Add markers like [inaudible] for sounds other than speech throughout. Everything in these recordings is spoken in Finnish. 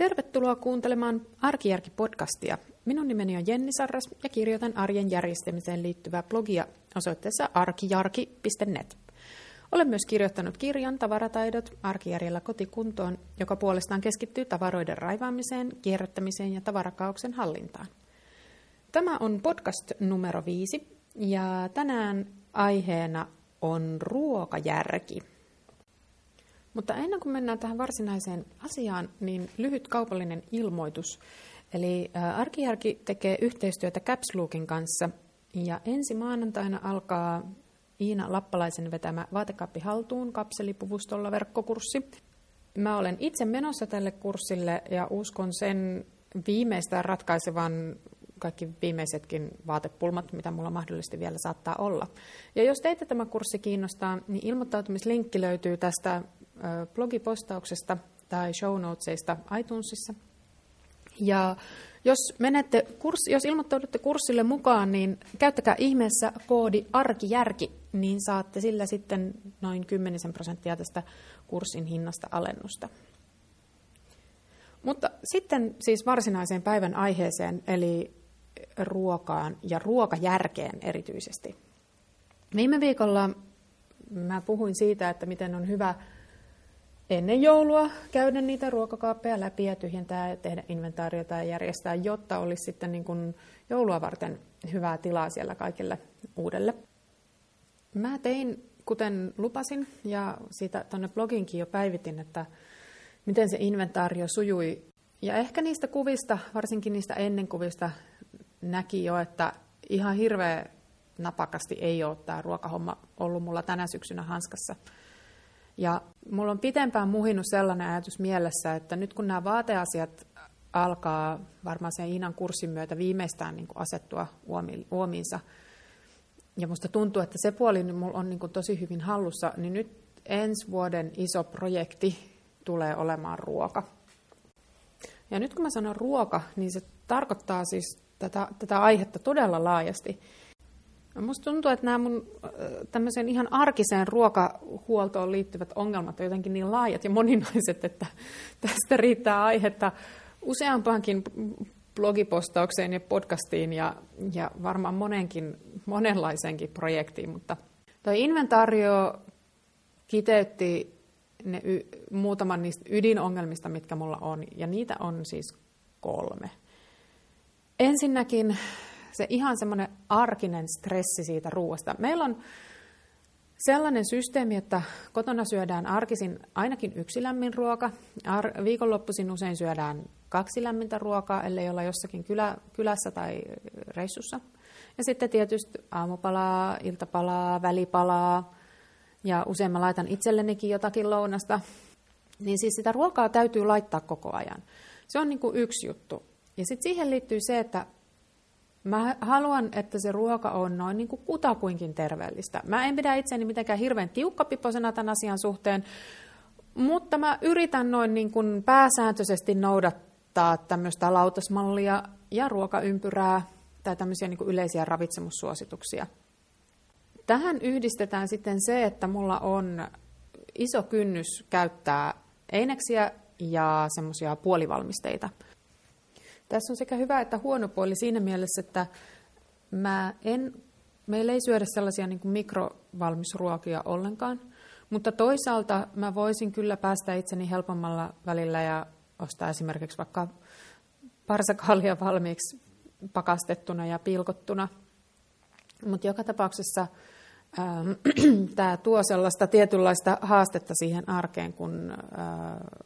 Tervetuloa kuuntelemaan Arkijärki-podcastia. Minun nimeni on Jenni Sarras ja kirjoitan arjen järjestämiseen liittyvää blogia osoitteessa arkijarki.net. Olen myös kirjoittanut kirjan Tavarataidot arkijärjellä kotikuntoon, joka puolestaan keskittyy tavaroiden raivaamiseen, kierrättämiseen ja tavarakauksen hallintaan. Tämä on podcast numero viisi ja tänään aiheena on ruokajärki. Mutta ennen kuin mennään tähän varsinaiseen asiaan, niin lyhyt kaupallinen ilmoitus. Eli Arkijärki tekee yhteistyötä Capslookin kanssa ja ensi maanantaina alkaa Iina Lappalaisen vetämä Vaatekaappi haltuun kapselipuvustolla verkkokurssi. Mä olen itse menossa tälle kurssille ja uskon sen viimeistään ratkaisevan kaikki viimeisetkin vaatepulmat, mitä mulla mahdollisesti vielä saattaa olla. Ja jos teitä tämä kurssi kiinnostaa, niin ilmoittautumislinkki löytyy tästä blogipostauksesta tai show notesista iTunesissa. Ja jos, menette kurs, jos ilmoittaudutte kurssille mukaan, niin käyttäkää ihmeessä koodi arkijärki, niin saatte sillä sitten noin 10 prosenttia tästä kurssin hinnasta alennusta. Mutta sitten siis varsinaiseen päivän aiheeseen, eli ruokaan ja ruokajärkeen erityisesti. Viime viikolla mä puhuin siitä, että miten on hyvä ennen joulua käydä niitä ruokakaappeja läpi ja tyhjentää ja tehdä inventaariota ja järjestää, jotta olisi sitten niin kuin joulua varten hyvää tilaa siellä kaikille uudelle. Mä tein, kuten lupasin, ja siitä tuonne bloginkin jo päivitin, että miten se inventaario sujui. Ja ehkä niistä kuvista, varsinkin niistä ennenkuvista, näki jo, että ihan hirveä napakasti ei ole tämä ruokahomma ollut mulla tänä syksynä hanskassa – ja mulla on pitempään muhinut sellainen ajatus mielessä, että nyt kun nämä vaateasiat alkaa varmaan sen Iinan kurssin myötä viimeistään niin asettua uomiinsa, ja musta tuntuu, että se puoli mulla on niin kuin tosi hyvin hallussa, niin nyt ensi vuoden iso projekti tulee olemaan ruoka. Ja nyt kun mä sanon ruoka, niin se tarkoittaa siis tätä, tätä aihetta todella laajasti. Musta tuntuu, että nämä mun tämmöiseen ihan arkiseen ruokahuoltoon liittyvät ongelmat on jotenkin niin laajat ja moninaiset, että tästä riittää aihetta useampaankin blogipostaukseen ja podcastiin ja, ja varmaan monenkin, monenlaiseenkin projektiin, mutta tuo inventaario kiteytti ne y, muutaman niistä ydinongelmista, mitkä mulla on, ja niitä on siis kolme. Ensinnäkin se ihan semmoinen arkinen stressi siitä ruoasta. Meillä on sellainen systeemi, että kotona syödään arkisin ainakin yksi lämmin ruoka. Ar- viikonloppuisin usein syödään kaksi lämmintä ruokaa, ellei olla jossakin kylä, kylässä tai reissussa. Ja sitten tietysti aamupalaa, iltapalaa, välipalaa ja usein mä laitan itsellenikin jotakin lounasta. Niin siis sitä ruokaa täytyy laittaa koko ajan. Se on niin kuin yksi juttu. Ja sitten siihen liittyy se, että Mä haluan, että se ruoka on noin niin kuin kutakuinkin terveellistä. Mä en pidä itseäni mitenkään hirveän tiukkapiposena tämän asian suhteen, mutta mä yritän noin niin kuin pääsääntöisesti noudattaa tämmöistä lautasmallia ja ruokaympyrää tai tämmöisiä niin kuin yleisiä ravitsemussuosituksia. Tähän yhdistetään sitten se, että mulla on iso kynnys käyttää eineksiä ja semmoisia puolivalmisteita – tässä on sekä hyvä että huono puoli siinä mielessä, että mä en, meillä ei syödä sellaisia niin kuin mikrovalmisruokia ollenkaan, mutta toisaalta mä voisin kyllä päästä itseni helpommalla välillä ja ostaa esimerkiksi vaikka parsakaalia valmiiksi pakastettuna ja pilkottuna. Mutta joka tapauksessa ähm, [clears throat] tämä tuo sellaista tietynlaista haastetta siihen arkeen, kun äh,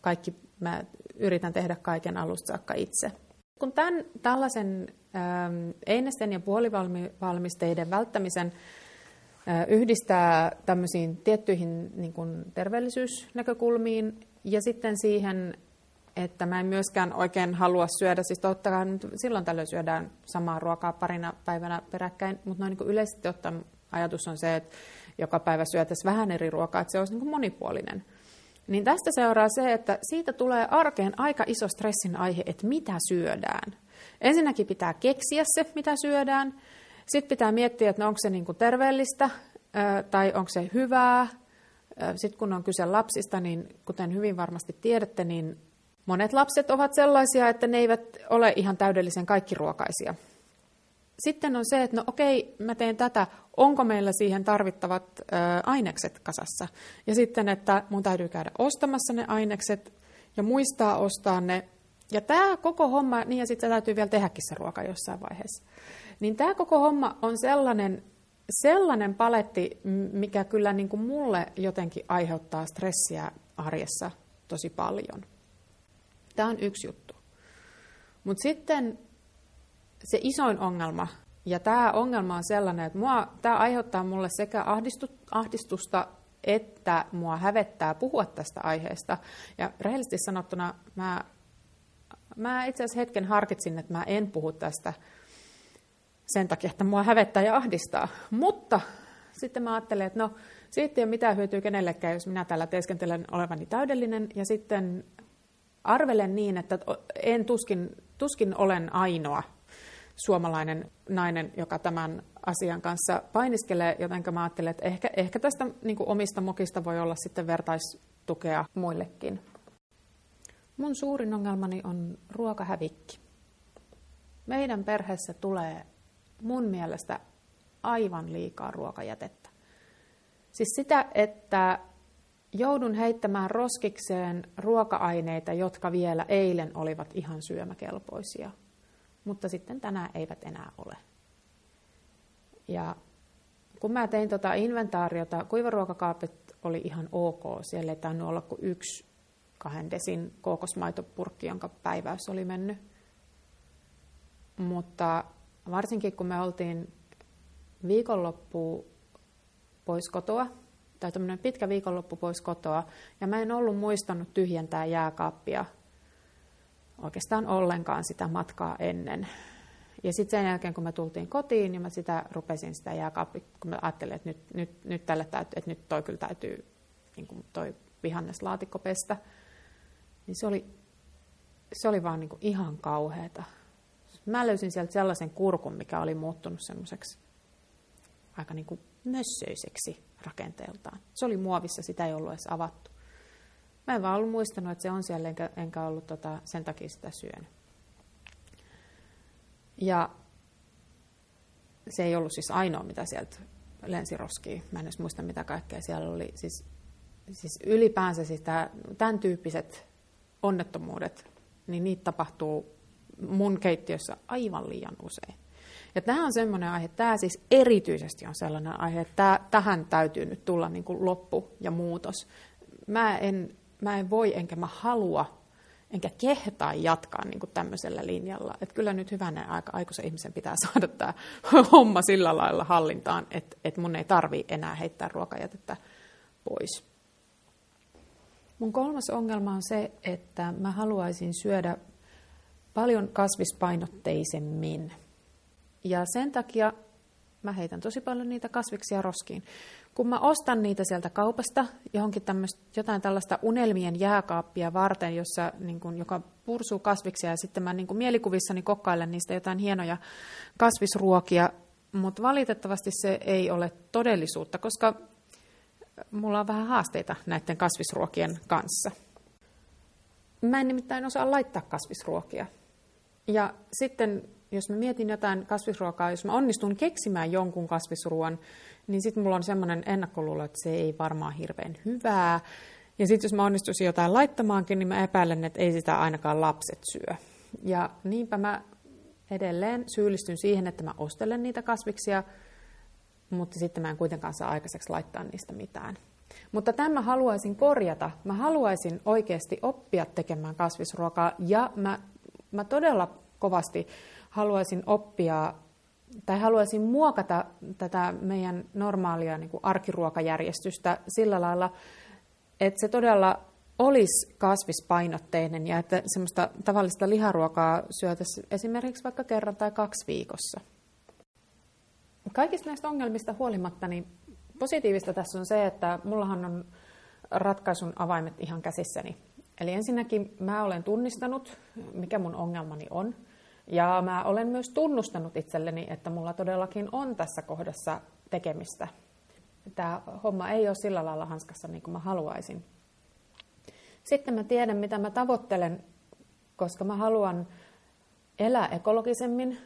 kaikki mä yritän tehdä kaiken alusta saakka itse. Kun tämän tällaisen ähm, einesten ja puolivalmisteiden välttämisen äh, yhdistää tämmöisiin tiettyihin niin kuin terveellisyysnäkökulmiin ja sitten siihen, että mä en myöskään oikein halua syödä, siis totta kai silloin tällöin syödään samaa ruokaa parina päivänä peräkkäin, mutta noin niin yleisesti ottaen ajatus on se, että joka päivä syötäisiin vähän eri ruokaa, että se olisi niin monipuolinen. Niin tästä seuraa se, että siitä tulee arkeen aika iso stressin aihe, että mitä syödään. Ensinnäkin pitää keksiä se, mitä syödään. Sitten pitää miettiä, että no onko se niin kuin terveellistä tai onko se hyvää. Sitten kun on kyse lapsista, niin kuten hyvin varmasti tiedätte, niin Monet lapset ovat sellaisia, että ne eivät ole ihan täydellisen kaikkiruokaisia. Sitten on se, että no okei, mä teen tätä, onko meillä siihen tarvittavat ö, ainekset kasassa. Ja sitten, että mun täytyy käydä ostamassa ne ainekset ja muistaa ostaa ne. Ja tämä koko homma, niin ja sitten täytyy vielä tehdäkin se ruoka jossain vaiheessa. Niin tämä koko homma on sellainen, sellainen paletti, mikä kyllä niin kuin mulle jotenkin aiheuttaa stressiä arjessa tosi paljon. Tämä on yksi juttu. Mutta sitten se isoin ongelma, ja tämä ongelma on sellainen, että mua, tämä aiheuttaa mulle sekä ahdistusta että mua hävettää puhua tästä aiheesta. Ja rehellisesti sanottuna mä, mä itse asiassa hetken harkitsin, että mä en puhu tästä sen takia, että mua hävettää ja ahdistaa. Mutta sitten mä ajattelen, että no siitä ei ole mitään hyötyä kenellekään, jos minä täällä teeskentelen olevani täydellinen. Ja sitten arvelen niin, että en tuskin, tuskin olen ainoa suomalainen nainen, joka tämän asian kanssa painiskelee, joten mä ajattelen, että ehkä, ehkä tästä niin omista mokista voi olla sitten vertaistukea muillekin. Mun suurin ongelmani on ruokahävikki. Meidän perheessä tulee mun mielestä aivan liikaa ruokajätettä. Siis sitä, että joudun heittämään roskikseen ruoka-aineita, jotka vielä eilen olivat ihan syömäkelpoisia, mutta sitten tänään eivät enää ole. Ja kun mä tein tota inventaariota, kuivaruokakaapit oli ihan ok. Siellä ei tainnut olla kuin yksi kahden desin kookosmaitopurkki, jonka päiväys oli mennyt. Mutta varsinkin kun me oltiin viikonloppu pois kotoa, tai tämmöinen pitkä viikonloppu pois kotoa, ja mä en ollut muistanut tyhjentää jääkaappia oikeastaan ollenkaan sitä matkaa ennen. Ja sitten sen jälkeen, kun me tultiin kotiin, niin mä sitä rupesin sitä jääkaappia, kun mä ajattelin, että nyt, nyt, nyt tälle täytyy, että nyt toi kyllä täytyy niin kuin toi vihanneslaatikko pestä, niin se oli, se oli vaan niin kuin ihan kauheata. Mä löysin sieltä sellaisen kurkun, mikä oli muuttunut semmoiseksi aika niin kuin mössöiseksi rakenteeltaan. Se oli muovissa, sitä ei ollut edes avattu. Mä en vaan ollut muistanut, että se on siellä, enkä, enkä ollut tota, sen takia sitä syönyt. Ja se ei ollut siis ainoa, mitä sieltä lensi roskiin. Mä en edes muista, mitä kaikkea siellä oli. Siis, siis ylipäänsä siis tää, tämän tyyppiset onnettomuudet, niin niitä tapahtuu mun keittiössä aivan liian usein. Ja tämä on semmoinen aihe, tämä siis erityisesti on sellainen aihe, että tähän täytyy nyt tulla niin kuin loppu ja muutos. Mä en, mä en voi enkä mä halua enkä kehtaa jatkaa niin kuin tämmöisellä linjalla. Että kyllä nyt hyvänä aika aikuisen ihmisen pitää [laughs] saada tämä homma sillä lailla hallintaan, että, että mun ei tarvi enää heittää ruokajätettä pois. Mun kolmas ongelma on se, että mä haluaisin syödä paljon kasvispainotteisemmin. Ja sen takia mä heitän tosi paljon niitä kasviksia roskiin. Kun mä ostan niitä sieltä kaupasta johonkin jotain tällaista unelmien jääkaappia varten, jossa, niin kun, joka pursuu kasviksia ja sitten mä niin kun mielikuvissani kokkailen niistä jotain hienoja kasvisruokia, mutta valitettavasti se ei ole todellisuutta, koska mulla on vähän haasteita näiden kasvisruokien kanssa. Mä en nimittäin osaa laittaa kasvisruokia. Ja sitten jos mä mietin jotain kasvisruokaa, jos mä onnistun keksimään jonkun kasvisruoan, niin sitten mulla on semmoinen ennakkoluulo, että se ei varmaan hirveän hyvää. Ja sitten jos mä onnistuisin jotain laittamaankin, niin mä epäilen, että ei sitä ainakaan lapset syö. Ja niinpä mä edelleen syyllistyn siihen, että mä ostelen niitä kasviksia, mutta sitten mä en kuitenkaan saa aikaiseksi laittaa niistä mitään. Mutta tämän mä haluaisin korjata. Mä haluaisin oikeasti oppia tekemään kasvisruokaa ja mä, mä todella kovasti haluaisin oppia tai haluaisin muokata tätä meidän normaalia niin kuin arkiruokajärjestystä sillä lailla, että se todella olisi kasvispainotteinen ja että semmoista tavallista liharuokaa syötäisiin esimerkiksi vaikka kerran tai kaksi viikossa. Kaikista näistä ongelmista huolimatta, niin positiivista tässä on se, että mullahan on ratkaisun avaimet ihan käsissäni. Eli ensinnäkin mä olen tunnistanut, mikä mun ongelmani on – ja mä olen myös tunnustanut itselleni, että mulla todellakin on tässä kohdassa tekemistä. Tämä homma ei ole sillä lailla hanskassa niin kuin mä haluaisin. Sitten mä tiedän, mitä mä tavoittelen koska mä haluan elää ekologisemmin,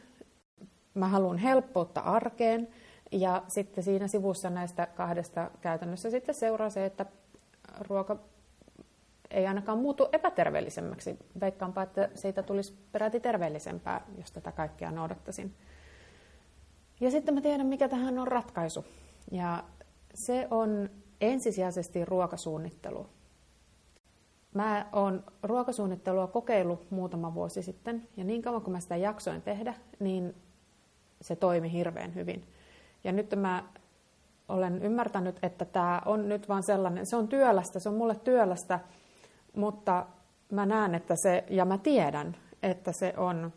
mä haluan helppoutta arkeen ja sitten siinä sivussa näistä kahdesta käytännössä sitten seuraa se, että ruoka ei ainakaan muutu epäterveellisemmäksi. Veikkaanpa, että siitä tulisi peräti terveellisempää, jos tätä kaikkea noudattaisin. Ja sitten mä tiedän, mikä tähän on ratkaisu. Ja se on ensisijaisesti ruokasuunnittelu. Mä oon ruokasuunnittelua kokeillut muutama vuosi sitten, ja niin kauan kuin mä sitä jaksoin tehdä, niin se toimi hirveän hyvin. Ja nyt mä olen ymmärtänyt, että tämä on nyt vaan sellainen, se on työlästä, se on mulle työlästä, mutta mä näen, että se, ja mä tiedän, että se on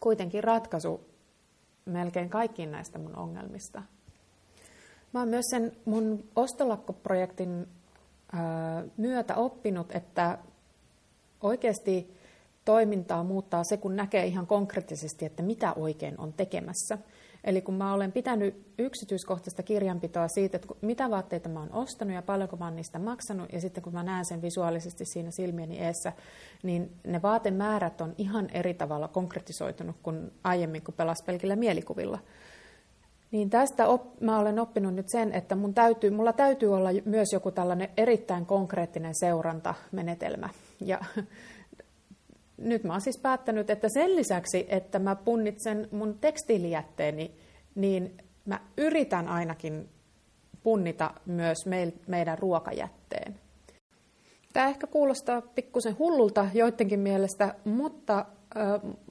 kuitenkin ratkaisu melkein kaikkiin näistä mun ongelmista. Mä oon myös sen mun ostolakkoprojektin myötä oppinut, että oikeasti toimintaa muuttaa se, kun näkee ihan konkreettisesti, että mitä oikein on tekemässä. Eli kun mä olen pitänyt yksityiskohtaista kirjanpitoa siitä, että mitä vaatteita mä oon ostanut ja paljonko mä oon niistä maksanut, ja sitten kun mä näen sen visuaalisesti siinä silmieni eessä, niin ne vaatemäärät on ihan eri tavalla konkretisoitunut kuin aiemmin, kun pelas pelkillä mielikuvilla. Niin tästä op, mä olen oppinut nyt sen, että mun täytyy, mulla täytyy olla myös joku tällainen erittäin konkreettinen seurantamenetelmä. Ja nyt mä oon siis päättänyt, että sen lisäksi, että mä punnitsen mun tekstiilijätteeni, niin mä yritän ainakin punnita myös meidän ruokajätteen. Tämä ehkä kuulostaa pikkusen hullulta joidenkin mielestä, mutta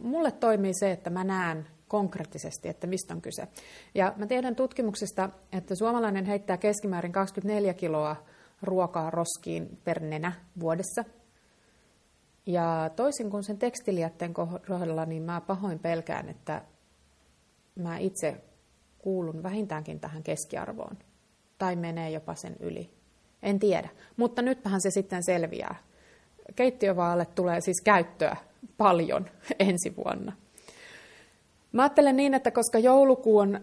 mulle toimii se, että mä näen konkreettisesti, että mistä on kyse. Ja mä tiedän tutkimuksista, että suomalainen heittää keskimäärin 24 kiloa ruokaa roskiin per nenä vuodessa. Ja toisin kuin sen tekstilijätteen kohdalla, niin mä pahoin pelkään, että mä itse kuulun vähintäänkin tähän keskiarvoon. Tai menee jopa sen yli. En tiedä. Mutta nytpähän se sitten selviää. Keittiövaalle tulee siis käyttöä paljon [laughs] ensi vuonna. Mä ajattelen niin, että koska joulukuu on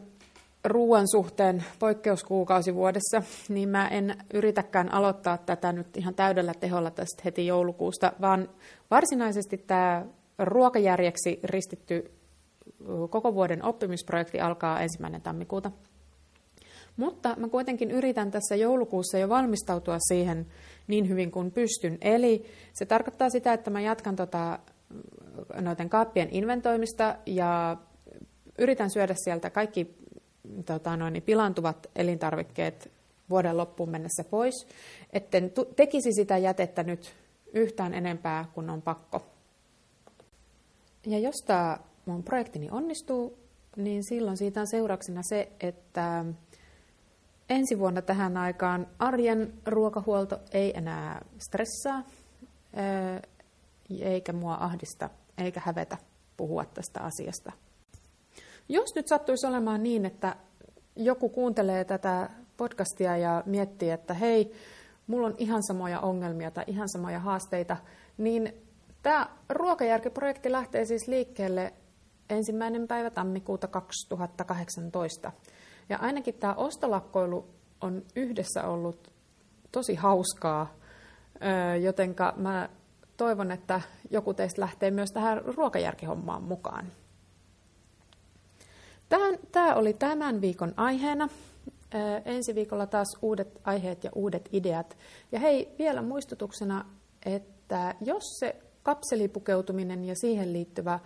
ruoan suhteen poikkeuskuukausi vuodessa, niin mä en yritäkään aloittaa tätä nyt ihan täydellä teholla tästä heti joulukuusta, vaan varsinaisesti tämä ruokajärjeksi ristitty koko vuoden oppimisprojekti alkaa ensimmäinen tammikuuta. Mutta mä kuitenkin yritän tässä joulukuussa jo valmistautua siihen niin hyvin kuin pystyn. Eli se tarkoittaa sitä, että mä jatkan tota, noiden kaappien inventoimista ja yritän syödä sieltä kaikki tota, noin, niin pilantuvat elintarvikkeet vuoden loppuun mennessä pois, etten tekisi sitä jätettä nyt yhtään enempää kuin on pakko. Ja jos tämä mun projektini onnistuu, niin silloin siitä on seurauksena se, että ensi vuonna tähän aikaan arjen ruokahuolto ei enää stressaa, eikä mua ahdista, eikä hävetä puhua tästä asiasta. Jos nyt sattuisi olemaan niin, että joku kuuntelee tätä podcastia ja miettii, että hei, mulla on ihan samoja ongelmia tai ihan samoja haasteita, niin tämä ruokajärkiprojekti lähtee siis liikkeelle ensimmäinen päivä tammikuuta 2018. Ja ainakin tämä ostolakkoilu on yhdessä ollut tosi hauskaa, jotenka mä toivon, että joku teistä lähtee myös tähän ruokajärkihommaan mukaan. Tämä oli tämän viikon aiheena. Ensi viikolla taas uudet aiheet ja uudet ideat. Ja hei, vielä muistutuksena, että jos se kapselipukeutuminen ja siihen liittyvä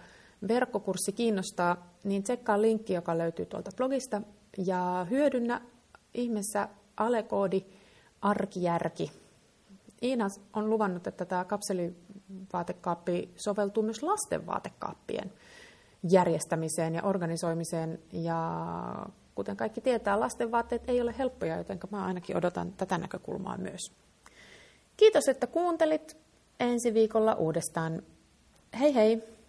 verkkokurssi kiinnostaa, niin tsekkaa linkki, joka löytyy tuolta blogista. Ja hyödynnä ihmeessä alekoodi arkijärki. Iina on luvannut, että tämä kapselivaatekaappi soveltuu myös lasten vaatekaappien järjestämiseen ja organisoimiseen. Ja kuten kaikki tietää, lasten vaatteet ei ole helppoja, joten mä ainakin odotan tätä näkökulmaa myös. Kiitos, että kuuntelit. Ensi viikolla uudestaan. Hei hei!